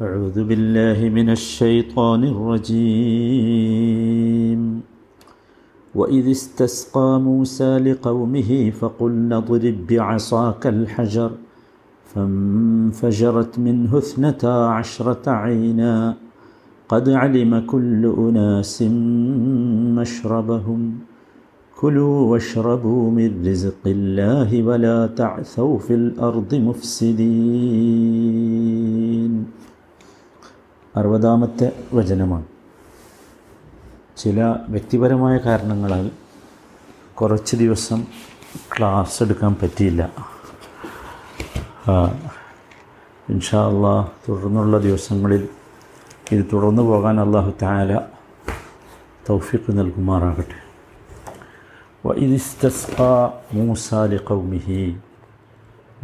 أعوذ بالله من الشيطان الرجيم. وإذ استسقى موسى لقومه فقلنا اضرب بعصاك الحجر فانفجرت منه اثنتا عشرة عينا. قد علم كل أناس مشربهم. كلوا واشربوا من رزق الله ولا تعثوا في الأرض مفسدين. അറുപതാമത്തെ വചനമാണ്. ചില വ്യക്തിപരമായ കാരണങ്ങളാൽ കുറച്ച് ദിവസം ക്ലാസ് എടുക്കാൻ പറ്റിയില്ല. ഇൻഷാ അള്ളാ തുടർന്നുള്ള ദിവസങ്ങളിൽ ഇത് തുടർന്നു പോകാൻ അള്ളാഹു താല തൗഫിക്ക് നൽകുമാറാകട്ടെ. മൂസ ലിഖൗമിഹി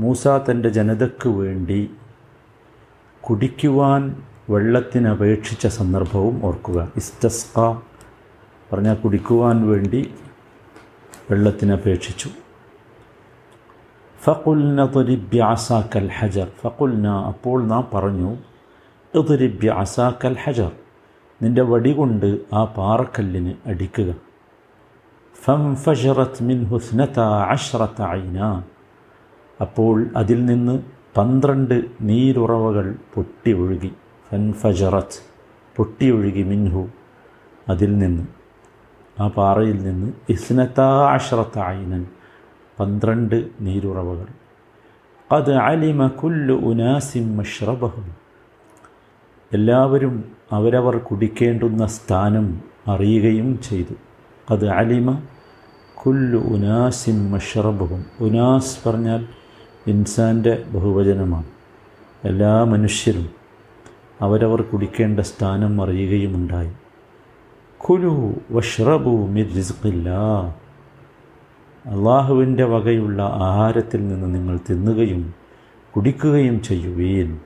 മൂസ തന്റെ ജനതയ്ക്ക് വേണ്ടി കുടിക്കുവാൻ വെള്ളത്തിനപേക്ഷിച്ച സന്ദർഭവും ഓർക്കുക. ഇസ്റ്റസ്ക പറഞ്ഞാൽ കുടിക്കുവാൻ വേണ്ടി വെള്ളത്തിനപേക്ഷിച്ചു. ഫക്കുൽന കൽ ഹജർ. ഫക്കുൽന അപ്പോൾ നാം പറഞ്ഞു തുരിബ്യാസാക്കൽ ഹജർ. നിന്റെ വടി കൊണ്ട് ആ പാറക്കല്ലിന് അടിക്കുക. ഫം ഫഷറത്ത് മിൻ ഹുസ്നത്ത അഷ്റത്ത ഐന. അപ്പോൾ അതിൽ നിന്ന് പന്ത്രണ്ട് നീരുറവകൾ പൊട്ടി ഒഴുകി. ഫൻഫജറത്ത് പൊട്ടിയൊഴുകി മിൻഹു അതിൽ നിന്ന്. ആ പാറയിൽ നിന്ന് ഇസ്നത്താ അഷ്റത്ത ഐനൻ പന്ത്രണ്ട് നീരുറവകൾ. അത് അലിമ കുല്ലു ഉനാസിം മഷ്റബഹും. എല്ലാവരും അവരവർ കുടിക്കേണ്ടുന്ന സ്ഥാനം അറിയുകയും ചെയ്തു. അത് അലിമ കുല്ലു ഉനാസിം മഷ്റബഹും. ഉനാസ് പറഞ്ഞാൽ ഇൻസാന്റെ ബഹുവചനമാണ്. എല്ലാ മനുഷ്യരും അവരവർ കുടിക്കേണ്ട സ്ഥാനം അറിയുകയുമുണ്ടായി. കുലു വഷ്റബു മിർ റിസ്ഖില്ല. അള്ളാഹുവിന്റെ വകയുള്ള ആഹാരത്തിൽ നിന്ന് നിങ്ങൾ തിന്നുകയും കുടിക്കുകയും ചെയ്യുവീൻ.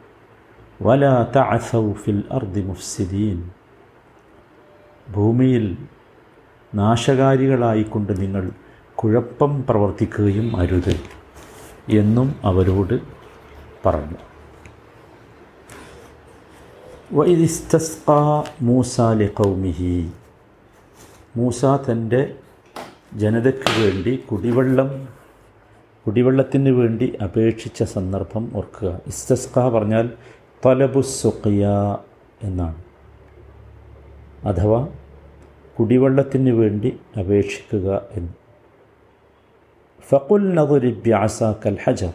വല തഅസൗ ഫിൽ അർദി മുഫ്സിദീൻ. ഭൂമിയിൽ നാശകാരികളായിക്കൊണ്ട് നിങ്ങൾ കുഴപ്പം പ്രവർത്തിക്കുകയും അരുത് എന്നും അവരോട് പറഞ്ഞു. മൂസ ലിഖൗമിഹി മൂസ തന്റെ ജനതയ്ക്ക് വേണ്ടി കുടിവെള്ളം കുടിവെള്ളത്തിന് വേണ്ടി അപേക്ഷിച്ച സന്ദർഭം ഓർക്കുക. ഇസ്തസ്ക പറഞ്ഞാൽ തലബുസുഖിയ എന്നാണ്. അഥവാ കുടിവെള്ളത്തിന് വേണ്ടി അപേക്ഷിക്കുക എന്ന്. ഫക്കുൽ നദുരിബ്യാസാക്കൽ ഹജർ.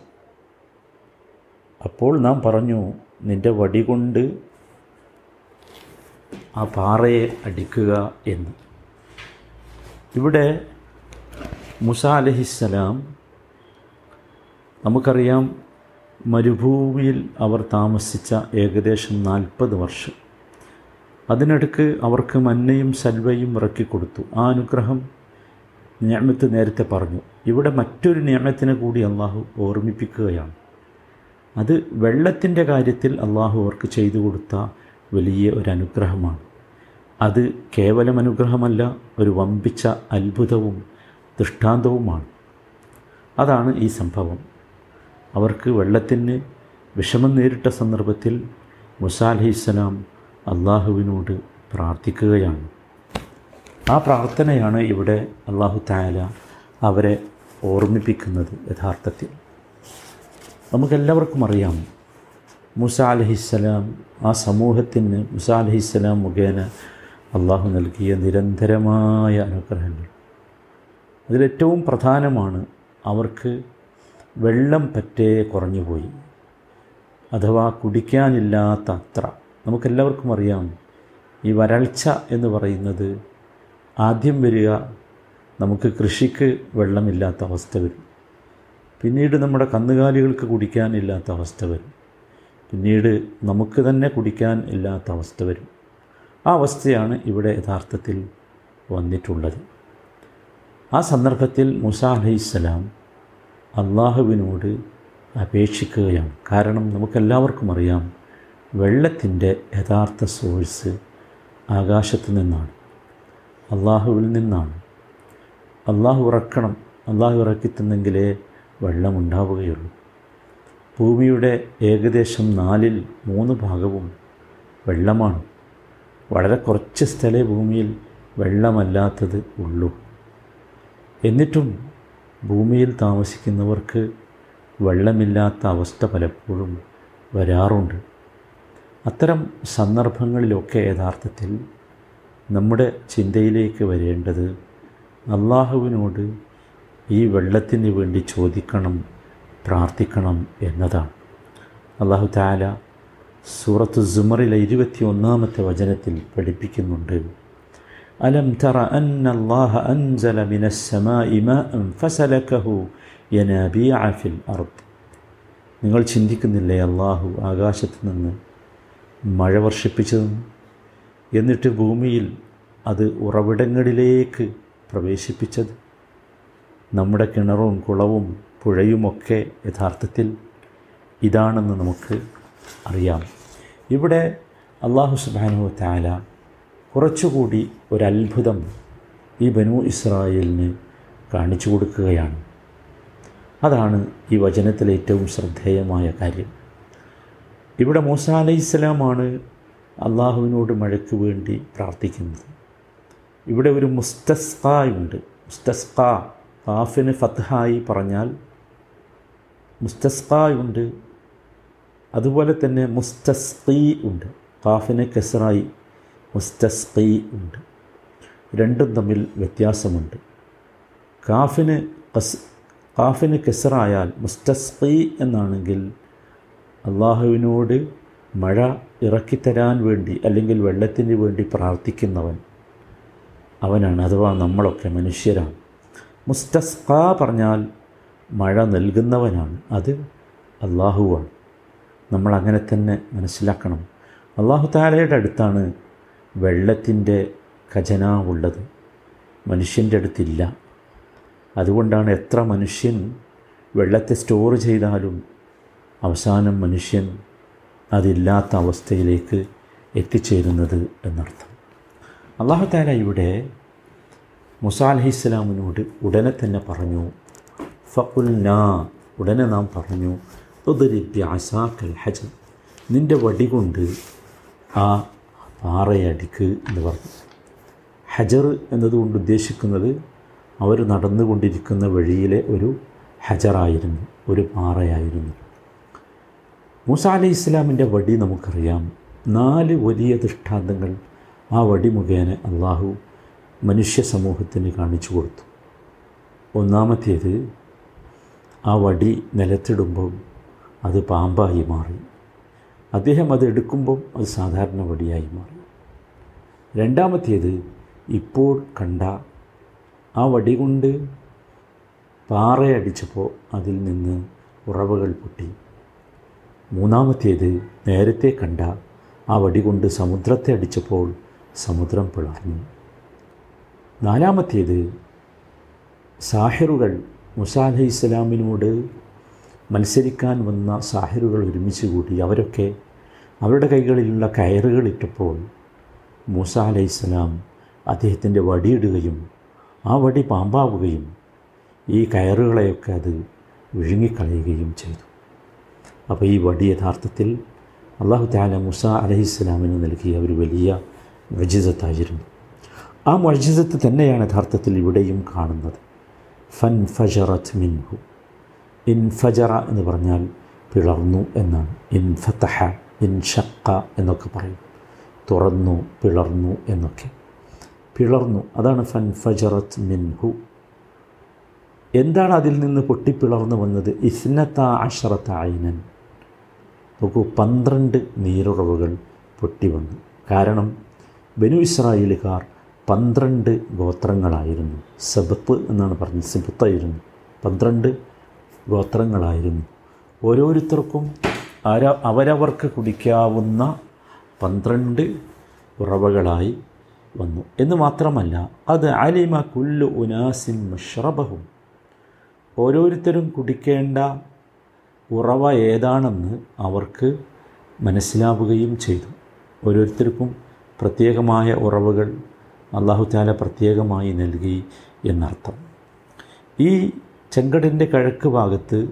അപ്പോൾ നാം പറഞ്ഞു നിന്റെ വടി കൊണ്ട് ആ പാറയെ അടിക്കുക എന്ന്. ഇവിടെ മുസ അലഹിസ്സലാം നമുക്കറിയാം മരുഭൂമിയിൽ അവർ താമസിച്ച ഏകദേശം നാൽപ്പത് വർഷം. അതിനിടക്ക് അവർക്ക് മന്നയും സൽവയും ഇറക്കിക്കൊടുത്തു. ആ അനുഗ്രഹം ഞാമത്ത് നേരത്തെ പറഞ്ഞു. ഇവിടെ മറ്റൊരു നിയമത്തിനെ കൂടി അള്ളാഹു ഓർമ്മിപ്പിക്കുകയാണ്. അത് വെള്ളത്തിന്റെ കാര്യത്തിൽ അള്ളാഹു അവർക്ക് ചെയ്തു കൊടുത്ത വലിയ ഒരു അനുഗ്രഹമാണ് അത് കേവലം അനുഗ്രഹമല്ല ഒരു വമ്പിച്ച അത്ഭുതവും ദൃഷ്ടാന്തവുമാണ്. അതാണ് ഈ സംഭവം. അവർക്ക് വെള്ളത്തിന് വിഷമം നേരിട്ട സന്ദർഭത്തിൽ മുസാലഹിസ്സലാം അള്ളാഹുവിനോട് പ്രാർത്ഥിക്കുകയാണ്. ആ പ്രാർത്ഥനയാണ് ഇവിടെ അള്ളാഹു താല അവരെ ഓർമ്മിപ്പിക്കുന്നത് യഥാർത്ഥത്തിൽ. നമുക്കെല്ലാവർക്കും അറിയാം മുസ അലഹിസ്സലാം ആ സമൂഹത്തിന് മുസ അലഹിസ്സലാം മുഖേന അള്ളാഹു നൽകിയ നിരന്തരമായ അനുഗ്രഹങ്ങൾ. അതിലേറ്റവും പ്രധാനമാണ് അവർക്ക് വെള്ളം പറ്റേ കുറഞ്ഞുപോയി അഥവാ കുടിക്കാനില്ലാത്ത അത്ര. നമുക്കെല്ലാവർക്കും അറിയാം ഈ വരൾച്ച എന്ന് പറയുന്നത് ആദ്യം വരിക നമുക്ക് കൃഷിക്ക് വെള്ളമില്ലാത്ത അവസ്ഥ വരും. പിന്നീട് നമ്മുടെ കന്നുകാലികൾക്ക് കുടിക്കാനില്ലാത്ത അവസ്ഥ വരും. പിന്നീട് നമുക്ക് തന്നെ കുടിക്കാൻ ഇല്ലാത്ത അവസ്ഥ വരും. ആ അവസ്ഥയാണ് ഇവിടെ യഥാർത്ഥത്തിൽ വന്നിട്ടുള്ളത്. ആ സന്ദർഭത്തിൽ മുസ അലൈഹിസ്സലാം അള്ളാഹുവിനോട് അപേക്ഷിക്കുകയാണ്. കാരണം നമുക്കെല്ലാവർക്കും അറിയാം വെള്ളത്തിന്റെ യഥാർത്ഥ സോഴ്സ് ആകാശത്തു നിന്നാണ്. അള്ളാഹുവിൽ നിന്നാണ്. അള്ളാഹു ഇറക്കണം അള്ളാഹു ഇറക്കിത്തുന്നെങ്കിലേ വെള്ളമുണ്ടാവുകയുള്ളൂ ഭൂമിയുടെ ഏകദേശം നാലിൽ മൂന്ന് ഭാഗവും വെള്ളമാണ്. വളരെ കുറച്ച് സ്ഥലേ ഭൂമിയിൽ വെള്ളമല്ലാത്തത് ഉള്ളൂ. എന്നിട്ടും ഭൂമിയിൽ താമസിക്കുന്നവർക്ക് വെള്ളമില്ലാത്ത അവസ്ഥ പലപ്പോഴും വരാറുണ്ട്. അത്തരം സന്ദർഭങ്ങളിലൊക്കെ യഥാർത്ഥത്തിൽ നമ്മുടെ ചിന്തയിലേക്ക് വരേണ്ടത് അള്ളാഹുവിനോട് ഈ വെള്ളത്തിന് വേണ്ടി ചോദിക്കണം പ്രാർത്ഥിക്കണം എന്നതാണ്. അള്ളാഹു താല സൂറത്ത് സുമറിലെ ഇരുപത്തി ഒന്നാമത്തെ വചനത്തിൽ പഠിപ്പിക്കുന്നുണ്ട്. അലം തറ അന്ന അൻസല നിങ്ങൾ ചിന്തിക്കുന്നില്ലേ അള്ളാഹു ആകാശത്ത് നിന്ന് മഴ വർഷിപ്പിച്ചതെന്ന് എന്നിട്ട് ഭൂമിയിൽ അത് ഉറവിടങ്ങളിലേക്ക് പ്രവേശിപ്പിച്ചത്? നമ്മുടെ കിണറും കുളവും പുഴയുമൊക്കെ യഥാർത്ഥത്തിൽ ഇതാണെന്ന് നമുക്ക് അറിയാം. ഇവിടെ അള്ളാഹു സുബാനു താല കുറച്ചുകൂടി ഒരത്ഭുതം ഈ ബനു ഇസ്രായേലിന് കാണിച്ചു കൊടുക്കുകയാണ്. അതാണ് ഈ വചനത്തിലെ ഏറ്റവും ശ്രദ്ധേയമായ കാര്യം. ഇവിടെ മൂസ അലൈഹിസ്സലാമാണ് അള്ളാഹുവിനോട് മഴയ്ക്ക് വേണ്ടി പ്രാർത്ഥിക്കുന്നത്. ഇവിടെ ഒരു മുസ്തസ്കായുണ്ട് മുസ്തസ്ക കാഫിന് ഫത്ഹായി പറഞ്ഞാൽ മുസ്തസ്കായുണ്ട് അതുപോലെ തന്നെ മുസ്തസ്കി ഉണ്ട്. കാഫിന് കെസറായി മുസ്തസ്കി ഉണ്ട്. രണ്ടും തമ്മിൽ വ്യത്യാസമുണ്ട്. കാഫിന് കസ് കാഫിന് കെസറായാൽ മുസ്തസ്കി എന്നാണെങ്കിൽ അള്ളാഹുവിനോട് മഴ ഇറക്കിത്തരാൻ വേണ്ടി അല്ലെങ്കിൽ വെള്ളത്തിന് വേണ്ടി പ്രാർത്ഥിക്കുന്നവൻ അവനാണ് അഥവാ നമ്മളൊക്കെ മനുഷ്യരാണ്. മുസ്തസ്ക പറഞ്ഞാൽ മഴ നൽകുന്നവനാണ്. അത് അള്ളാഹുവാണ് നമ്മൾ അങ്ങനെ തന്നെ മനസ്സിലാക്കണം. അള്ളാഹു താലയുടെ അടുത്താണ് വെള്ളത്തിന്റെ ഖജനാവുള്ളത് മനുഷ്യന്റെ അടുത്തില്ല. അതുകൊണ്ടാണ് എത്ര മനുഷ്യൻ വെള്ളത്തെ സ്റ്റോർ ചെയ്താലും അവസാനം മനുഷ്യൻ അതില്ലാത്ത അവസ്ഥയിലേക്ക് എത്തിച്ചേരുന്നത് എന്നർത്ഥം. അള്ളാഹു താല ഇവിടെ മുസ അലഹിസ്സലാമിനോട് ഉടനെ തന്നെ പറഞ്ഞു ഫുൽ നാ ഉടനെ നാം പറഞ്ഞു ഉദരിബ്യാസാക്കൽ ഹജർ. നിന്റെ വടി കൊണ്ട് ആ പാറയടിക്ക് എന്ന് പറഞ്ഞു. ഹജർ എന്നതുകൊണ്ട് ഉദ്ദേശിക്കുന്നത് അവർ നടന്നുകൊണ്ടിരിക്കുന്ന വഴിയിലെ ഒരു ഹജറായിരുന്നു ഒരു പാറയായിരുന്നു. മൂസ അലൈഹി ഇസ്ലാമിന്റെ വടി നമുക്കറിയാം. നാല് വലിയ ദൃഷ്ടാന്തങ്ങൾ ആ വടി മുഖേന അള്ളാഹു മനുഷ്യ സമൂഹത്തിന് കാണിച്ചു കൊടുത്തു. ഒന്നാമത്തേത് ആ വടി നിലത്തിടുമ്പോൾ അത് പാമ്പായി മാറി. അദ്ദേഹം അത് എടുക്കുമ്പോൾ അത് സാധാരണ വടിയായി മാറി. രണ്ടാമത്തേത് ഇപ്പോൾ കണ്ട ആ വടി കൊണ്ട് പാറയടിച്ചപ്പോൾ അതിൽ നിന്ന് ഉറവകൾ പൊട്ടി. മൂന്നാമത്തേത് നേരത്തെ കണ്ട ആ വടി കൊണ്ട് സമുദ്രത്തെ അടിച്ചപ്പോൾ സമുദ്രം പിളർന്നു. നാലാമത്തേത് സാഹിറുകൾ മുസ അലഹി ഇസ്ലാമിനോട് മത്സരിക്കാൻ വന്ന സാഹിറുകൾ ഒരുമിച്ച് കൂടി അവരൊക്കെ അവരുടെ കൈകളിലുള്ള കയറുകൾ ഇട്ടപ്പോൾ മൂസ അലൈഹി സ്വലാം അദ്ദേഹത്തിന്റെ വടിയിടുകയും ആ വടി പാമ്പാവുകയും ഈ കയറുകളെയൊക്കെ അത് വിഴുങ്ങിക്കളയുകയും ചെയ്തു. അപ്പോൾ ഈ വടി യഥാർത്ഥത്തിൽ അള്ളാഹു താല മുസ അലഹിസ്ലാമിന് നൽകിയ ഒരു വലിയ വജിതത്തായിരുന്നു ആ മജിതത്ത് തന്നെയാണ് യഥാർത്ഥത്തിൽ ഇവിടെയും കാണുന്നത്. ഫൻ ഫജറത്ത് മിൻഹു. ഇൻ ഫജറ എന്ന് പറഞ്ഞാൽ പിളർന്നു എന്നാണ്. ഇൻ ഫതഹ ഇൻ ഷക്ക എന്നൊക്കെ പറയും. തുറന്നു പിളർന്നു എന്നൊക്കെ. പിളർന്നു അതാണ് ഫൻ ഫജറത്ത് മിൻഹു. എന്താണ് അതിൽ നിന്ന് പൊട്ടിപ്പിളർന്നു വന്നത്? ഇസ്നത്ത അഷറത്ത് ആയിനൻ നോക്കൂ പന്ത്രണ്ട് നീരുറവുകൾ പൊട്ടി വന്നു. കാരണം ബനു ഇസ്രായേലുകാർ പന്ത്രണ്ട് ഗോത്രങ്ങളായിരുന്നു. സബത്ത് എന്നാണ് പറഞ്ഞത് സിബത്തായിരുന്നു. പന്ത്രണ്ട് ഗോത്രങ്ങളായിരുന്നു. ഓരോരുത്തർക്കും അര അവരവർക്ക് കുടിക്കാവുന്ന പന്ത്രണ്ട് ഉറവകളായി വന്നു. എന്ന് മാത്രമല്ല അത് അലിമ കുല്ലു ഉനാസിൻ മഷ്റബഹും. ഓരോരുത്തരും കുടിക്കേണ്ട ഉറവ ഏതാണെന്ന് അവർക്ക് മനസ്സിലാവുകയും ചെയ്തു. ഓരോരുത്തർക്കും പ്രത്യേകമായ ഉറവകൾ അള്ളാഹുത്താല പ്രത്യേകമായി നൽകി എന്നർത്ഥം. ഈ ചെങ്കടിന്റെ കിഴക്ക് ഭാഗത്ത്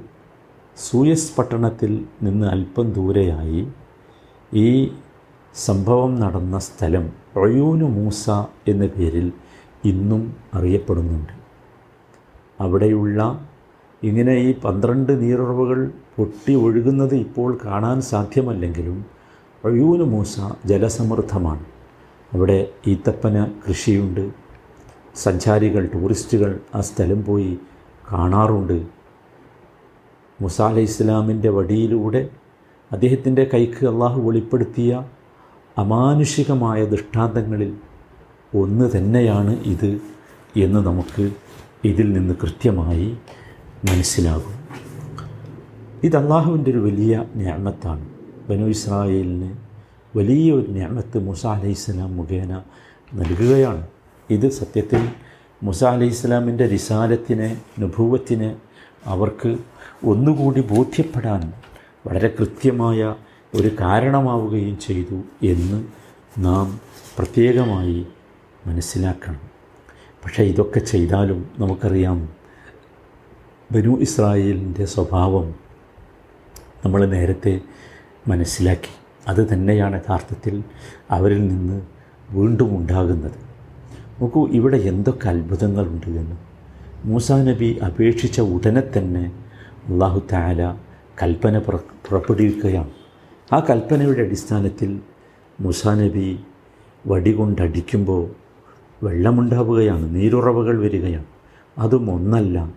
സൂയസ് പട്ടണത്തിൽ നിന്ന് അല്പം ദൂരെയായി ഈ സംഭവം നടന്ന സ്ഥലം ഒയൂനു മൂസ എന്ന പേരിൽ ഇന്നും അറിയപ്പെടുന്നുണ്ട്. അവിടെയുള്ള ഇങ്ങനെ ഈ പന്ത്രണ്ട് നീരുറവുകൾ പൊട്ടി ഒഴുകുന്നത് ഇപ്പോൾ കാണാൻ സാധ്യമല്ലെങ്കിലും ഒയൂനു മൂസ ജലസമൃദ്ധമാണ്. അവിടെ ഈത്തപ്പന കൃഷിയുണ്ട്. സഞ്ചാരികൾ ടൂറിസ്റ്റുകൾ ആ സ്ഥലം പോയി കാണാറുണ്ട്. മുസ ഇസ്ലാമിന്റെ വടിയിലൂടെ അദ്ദേഹത്തിന്റെ കൈക്ക് അള്ളാഹു വെളിപ്പെടുത്തിയ അമാനുഷികമായ ദൃഷ്ടാന്തങ്ങളിൽ ഒന്ന് തന്നെയാണ് ഇത് എന്ന് നമുക്ക് ഇതിൽ നിന്ന് കൃത്യമായി മനസ്സിലാകും. ഇത് അള്ളാഹുവിന്റെ ഒരു വലിയ ഞാമത്താണ്. ബനു ഇസ്രായേലിന് വലിയ ഒരു ഞാമത്ത് മുസ അലൈഹി സ്വലാം മുഖേന നൽകുകയാണ്. ഇത് സത്യത്തിൽ മുസ അലൈഹി സ്വലാമിന്റെ റിസാലത്തിനെ നുഭൂവത്തിനെ അവർക്ക് ഒന്നുകൂടി ബോധ്യപ്പെടാൻ വളരെ കൃത്യമായ ഒരു കാരണമാവുകയും ചെയ്തു എന്ന് നാം പ്രത്യേകമായി മനസ്സിലാക്കണം. പക്ഷേ ഇതൊക്കെ ചെയ്താലും നമുക്കറിയാം ബനു ഇസ്രായേലിന്റെ സ്വഭാവം നമ്മൾ നേരത്തെ മനസ്സിലാക്കി. അത് തന്നെയാണ് യഥാർത്ഥത്തിൽ അവരിൽ നിന്ന് വീണ്ടും ഉണ്ടാകുന്നത്. നോക്കൂ ഇവിടെ എന്തൊക്കെ അത്ഭുതങ്ങളുണ്ട് എന്ന്. മൂസാ നബി അപേക്ഷിച്ച ഉടനെ തന്നെ അള്ളാഹു താല കൽപ്പന പുറ പുറപ്പെടുവിക്കുകയാണ്. ആ കൽപ്പനയുടെ അടിസ്ഥാനത്തിൽ മൂസാ നബി വടി കൊണ്ടടിക്കുമ്പോൾ വെള്ളമുണ്ടാവുകയാണ് നീരുറവകൾ വരികയാണ്. അതും ഒന്നല്ല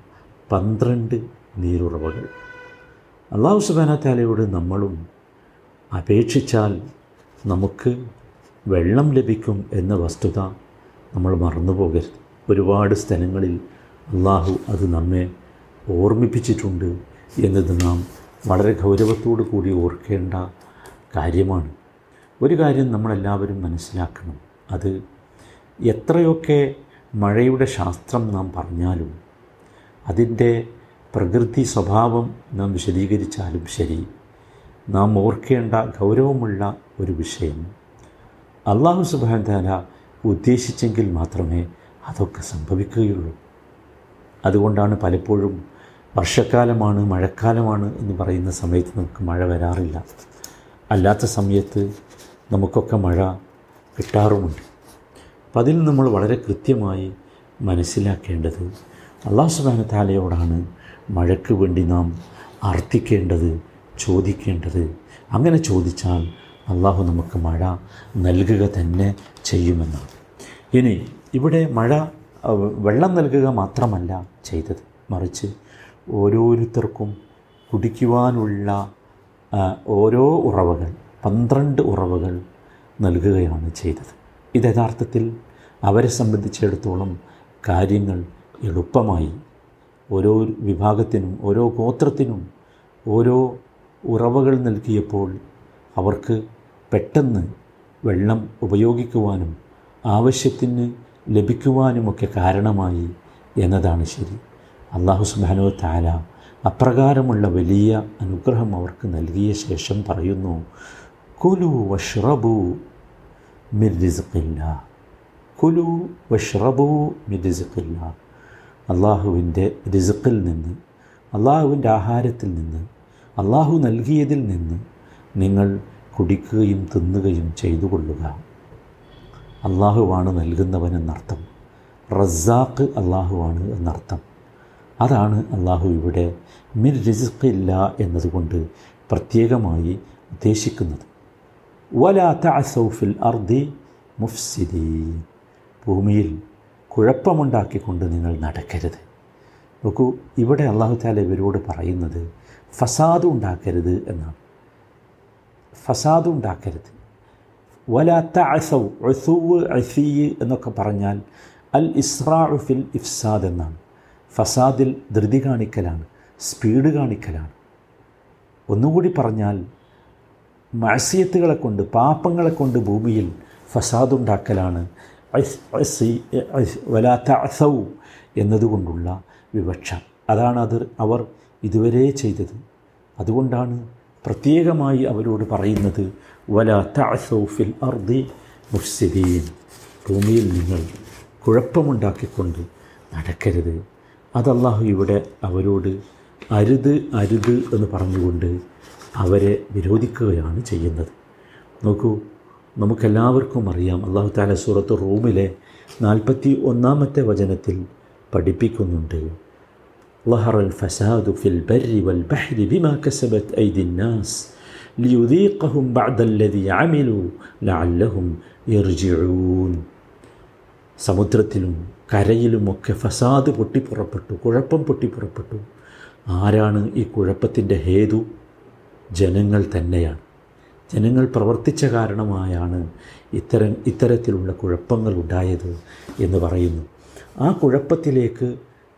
പന്ത്രണ്ട് നീരുറവകൾ. അള്ളാഹു സുബാനത്താലയോട് നമ്മളും അപേക്ഷിച്ചാൽ നമുക്ക് വെള്ളം ലഭിക്കും എന്ന വസ്തുത നമ്മൾ മറന്നു പോകരുത്. ഒരുപാട് സ്ഥലങ്ങളിൽ അള്ളാഹു അത് നമ്മെ ഓർമ്മിപ്പിച്ചിട്ടുണ്ട് എന്നത് നാം വളരെ ഗൗരവത്തോടു കൂടി ഓർക്കേണ്ട കാര്യമാണ്. ഒരു കാര്യം നമ്മളെല്ലാവരും മനസ്സിലാക്കണം. അത് എത്രയൊക്കെ മഴയുടെ ശാസ്ത്രം നാം പറഞ്ഞാലും അതിന്റെ പ്രകൃതി സ്വഭാവം നാം വിശദീകരിച്ചാലും ശരി. നാം ഓർക്കേണ്ട ഗൗരവമുള്ള ഒരു വിഷയം. അള്ളാഹു സുബാൻ താല ഉദ്ദേശിച്ചെങ്കിൽ മാത്രമേ അതൊക്കെ സംഭവിക്കുകയുള്ളൂ. അതുകൊണ്ടാണ് പലപ്പോഴും വർഷക്കാലമാണ് മഴക്കാലമാണ് എന്ന് പറയുന്ന സമയത്ത് നമുക്ക് മഴ വരാറില്ല. അല്ലാത്ത സമയത്ത് നമുക്കൊക്കെ മഴ കിട്ടാറുമുണ്ട്. അപ്പം അതിൽ നമ്മൾ വളരെ കൃത്യമായി മനസ്സിലാക്കേണ്ടത് അള്ളാഹു സുബാന താലയോടാണ് മഴയ്ക്ക് വേണ്ടി നാം അർത്ഥിക്കേണ്ടത് ചോദിക്കേണ്ടത്? അങ്ങനെ ചോദിച്ചാൽ അള്ളാഹു നമുക്ക് മഴ നൽകുക തന്നെ ചെയ്യുമെന്നാണ്. ഇനി ഇവിടെ മഴ വെള്ളം നൽകുക മാത്രമല്ല ചെയ്തത്. മറിച്ച് ഓരോരുത്തർക്കും കുടിക്കുവാനുള്ള ഓരോ ഉറവകൾ പന്ത്രണ്ട് ഉറവകൾ നൽകുകയാണ് ചെയ്തത്. ഇത് യഥാർത്ഥത്തിൽ അവരെ സംബന്ധിച്ചിടത്തോളം കാര്യങ്ങൾ എളുപ്പമായി ഓരോ വിഭാഗത്തിനും ഓരോ ഗോത്രത്തിനും ഓരോ ഉറവകൾ നൽകിയപ്പോൾ അവർക്ക് പെട്ടെന്ന് വെള്ളം ഉപയോഗിക്കുവാനും ആവശ്യത്തിന് ലഭിക്കുവാനുമൊക്കെ കാരണമായി എന്നതാണ് ശരി. അള്ളാഹു സുബാനോ താല അപ്രകാരമുള്ള വലിയ അനുഗ്രഹം അവർക്ക് നൽകിയ ശേഷം പറയുന്നു കുലു വഷ്റബു മിർ റിസ്ഖില്ല. കുലു വഷ്റബു മിർ റിസ്ഖില്ല. അള്ളാഹുവിന്റെ റിസ്ഖിൽ നിന്ന് അള്ളാഹുവിന്റെ ആഹാരത്തിൽ നിന്ന് അള്ളാഹു നൽകിയതിൽ നിന്ന് നിങ്ങൾ കുടിക്കുകയും തിന്നുകയും ചെയ്തു കൊള്ളുക അള്ളാഹുവാണ് നൽകുന്നവനെന്നർത്ഥം റസാഖ് അള്ളാഹുവാണ് എന്നർത്ഥം. അതാണ് അള്ളാഹു ഇവിടെ മിർ റിസ്ഖില്ല എന്നതുകൊണ്ട് പ്രത്യേകമായി ഉദ്ദേശിക്കുന്നത്. വലാത്ത അസൗഫിൽ അർദി മുഫ്സിദി ഭൂമിയിൽ കുഴപ്പമുണ്ടാക്കിക്കൊണ്ട് നിങ്ങൾ നടക്കരുത്. നോക്കൂ ഇവിടെ അള്ളാഹു താല ഇവരോട് പറയുന്നത് ഫസാദ് ഉണ്ടാക്കരുത് എന്നാണ്. ഫസാദ് ഉണ്ടാക്കരുത്. വലാത്ത അസൗ ഉസൂവ് അസീയ് എന്നൊക്കെ പറഞ്ഞാൽ അൽ ഇസ്രാഫിൽ ഇഫ്സാദ് എന്നാണ്. ഫസാദിൽ ധൃതി കാണിക്കലാണ് സ്പീഡ് കാണിക്കലാണ്. ഒന്നുകൂടി പറഞ്ഞാൽ മത്സ്യത്തുകളെ കൊണ്ട് പാപ്പങ്ങളെ കൊണ്ട് ഭൂമിയിൽ ഫസാദ് ഫസാദുണ്ടാക്കലാണ് വലാത്ത അസൗ എന്നതുകൊണ്ടുള്ള വിവക്ഷ. അതാണ് അത് അവർ ഇതുവരെ ചെയ്തത്. അതുകൊണ്ടാണ് പ്രത്യേകമായി അവരോട് പറയുന്നത് വല അസൗഫിൽ അർദി മുഫ്സിദീൻ. ഭൂമിയിൽ നിങ്ങൾ കുഴപ്പമുണ്ടാക്കിക്കൊണ്ട് നടക്കരുത്. അതല്ലാഹു ഇവിടെ അവരോട് അരുത് അരുത് എന്ന് പറഞ്ഞുകൊണ്ട് അവരെ വിരോധിക്കുകയാണ് ചെയ്യുന്നത്. നോക്കൂ നമുക്കെല്ലാവർക്കും അറിയാം അള്ളാഹു താല സൂറത്ത് റൂമിലെ നാൽപ്പത്തി ഒന്നാമത്തെ വചനത്തിൽ പഠിപ്പിക്കുന്നുണ്ട്. ظهر الفساد في البر والبحر بما كسبت أيدي الناس ليذيقهم بعد الذي عملوا لعلهم يرجعون സമുദ്രത്തിലും കരയിലുമൊക്കെ ഫസാദ് പൊട്ടിപ്പുറപ്പെട്ടു കുഴപ്പം പൊട്ടിപ്പുറപ്പെട്ടു ആരാണ് ഈ കുഴപ്പത്തിൻ്റെ ഹേതു ജനങ്ങൾ തന്നെയാണ് ജനങ്ങൾ പ്രവർത്തിച്ച കാരണമായാണ് ഇത്തരം ഇത്തരത്തിലുള്ള കുഴപ്പങ്ങൾ ഉണ്ടായത് എന്ന് പറയുന്നു ആ കുഴപ്പത്തിലേക്ക്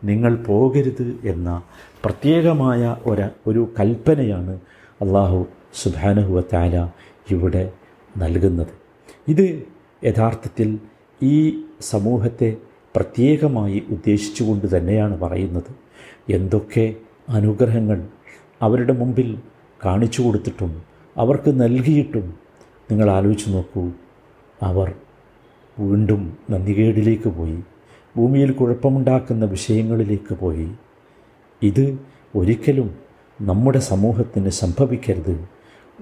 നിങ്ങൾ പോകരുത് എന്ന പ്രത്യേകമായ ഒരു ഒരു കൽപ്പനയാണ് അള്ളാഹു സുബാനഹുവ താല ഇവിടെ നൽകുന്നത്. ഇത് യഥാർത്ഥത്തിൽ ഈ സമൂഹത്തെ പ്രത്യേകമായി ഉദ്ദേശിച്ചുകൊണ്ട് തന്നെയാണ് പറയുന്നത്. എന്തൊക്കെ അനുഗ്രഹങ്ങൾ അവരുടെ മുമ്പിൽ കാണിച്ചു കൊടുത്തിട്ടും അവർക്ക് നൽകിയിട്ടും നിങ്ങൾ ആലോചിച്ച് നോക്കൂ. അവർ വീണ്ടും നന്ദികേടിലേക്ക് പോയി. ഭൂമിയിൽ കുഴപ്പമുണ്ടാക്കുന്ന വിഷയങ്ങളിലേക്ക് പോയി. ഇത് ഒരിക്കലും നമ്മുടെ സമൂഹത്തിന് സംഭവിക്കരുത്.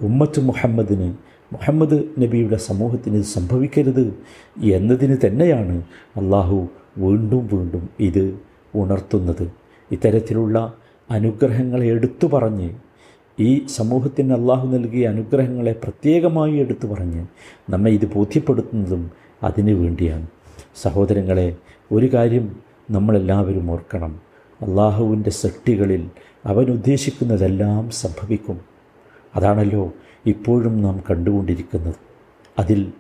ഉമ്മത്ത് മുഹമ്മദിന് മുഹമ്മദ് നബിയുടെ സമൂഹത്തിന് ഇത് സംഭവിക്കരുത് എന്നതിന് തന്നെയാണ് അള്ളാഹു വീണ്ടും വീണ്ടും ഇത് ഉണർത്തുന്നത്. ഇത്തരത്തിലുള്ള അനുഗ്രഹങ്ങളെ എടുത്തു പറഞ്ഞ് ഈ സമൂഹത്തിന് അള്ളാഹു നൽകിയ അനുഗ്രഹങ്ങളെ പ്രത്യേകമായി എടുത്തു പറഞ്ഞ് നമ്മെ ഇത് ബോധ്യപ്പെടുത്തുന്നതും അതിനു വേണ്ടിയാണ്. സഹോദരങ്ങളെ ഒരു കാര്യം നമ്മളെല്ലാവരും ഓർക്കണം. അള്ളാഹുവിന്റെ സൃഷ്ടികളിൽ അവൻ ഉദ്ദേശിക്കുന്നതെല്ലാം സംഭവിക്കും. അതാണല്ലോ ഇപ്പോഴും നാം കണ്ടുകൊണ്ടിരിക്കുന്നത്. അതിൽ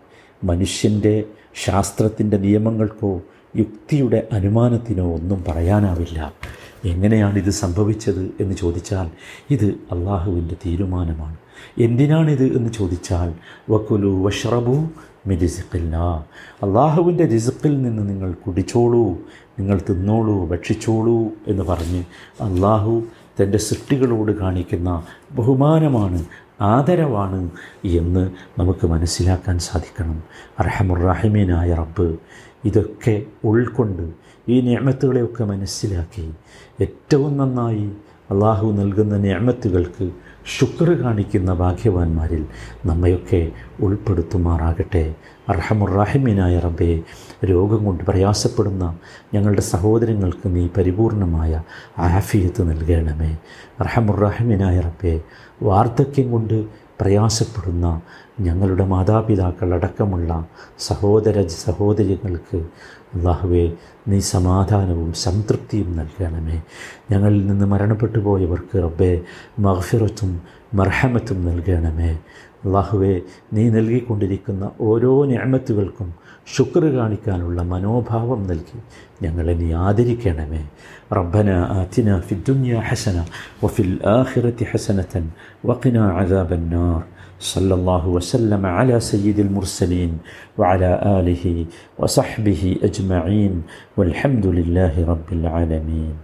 മനുഷ്യന്റെ ശാസ്ത്രത്തിന്റെ നിയമങ്ങൾക്കോ യുക്തിയുടെ അനുമാനത്തിനോ ഒന്നും പറയാനാവില്ല. എങ്ങനെയാണ് ഇത് സംഭവിച്ചത് എന്ന് ചോദിച്ചാൽ ഇത് അള്ളാഹുവിന്റെ തീരുമാനമാണ്. എന്തിനാണിത് എന്ന് ചോദിച്ചാൽ വക്കുലു വഷ്റബു മിരിസിക്കില്ല അള്ളാഹുവിന്റെ റിസുക്കിൽ നിന്ന് നിങ്ങൾ കുടിച്ചോളൂ നിങ്ങൾ തിന്നോളൂ ഭക്ഷിച്ചോളൂ എന്ന് പറഞ്ഞ് അള്ളാഹു തന്റെ സൃഷ്ടികളോട് കാണിക്കുന്ന ബഹുമാനമാണ് ആദരവാണ് എന്ന് നമുക്ക് മനസ്സിലാക്കാൻ സാധിക്കണം. അർഹമുറാഹിമീനായ റബ്ബ് ഇതൊക്കെ ഉൾക്കൊണ്ട് ഈ നിയമത്തുകളെയൊക്കെ മനസ്സിലാക്കി ഏറ്റവും നന്നായി അള്ളാഹു നൽകുന്ന നിയമത്തുകൾക്ക് ശുക്ർ കാണിക്കുന്ന ഭാഗ്യവാന്മാരിൽ നമ്മയൊക്കെ ഉൾപ്പെടുത്തുമാറാകട്ടെ. അർഹമുറാഹിമീനായ റബ്ബെ രോഗം കൊണ്ട് പ്രയാസപ്പെടുന്ന ഞങ്ങളുടെ സഹോദരങ്ങൾക്ക് നീ പരിപൂർണമായ ആഫിയത്ത് നൽകണമേ. അർഹമുറാഹിമീനായ റബ്ബെ വാർദ്ധക്യം കൊണ്ട് പ്രയാസപ്പെടുന്ന ഞങ്ങളുടെ മാതാപിതാക്കൾ അടക്കമുള്ള സഹോദര സഹോദരികൾക്ക് അള്ളാഹുവെ നീ സമാധാനവും സംതൃപ്തിയും നൽകണമേ. ഞങ്ങളിൽ നിന്ന് മരണപ്പെട്ടു പോയവർക്ക് റബ്ബെ മഹഫിറത്തും മർഹമത്തും നൽകണമേ. അള്ളാഹുവെ നീ നൽകിക്കൊണ്ടിരിക്കുന്ന ഓരോ ഞാമത്തുകൾക്കും ശുക്ർ കാണിക്കാനുള്ള മനോഭാവം നൽകി ഞങ്ങളെ നീ ആദരിക്കണമേ റബ്ബന ആതിന ഫിദ്ദുന്യ ഹസന വഫിൽ ആഖിറത്തി ഹസനത്തൻ വഖിന അദാബന്നാർ صلى الله وسلم على سيد المرسلين وعلى آله وصحبه أجمعين والحمد لله رب العالمين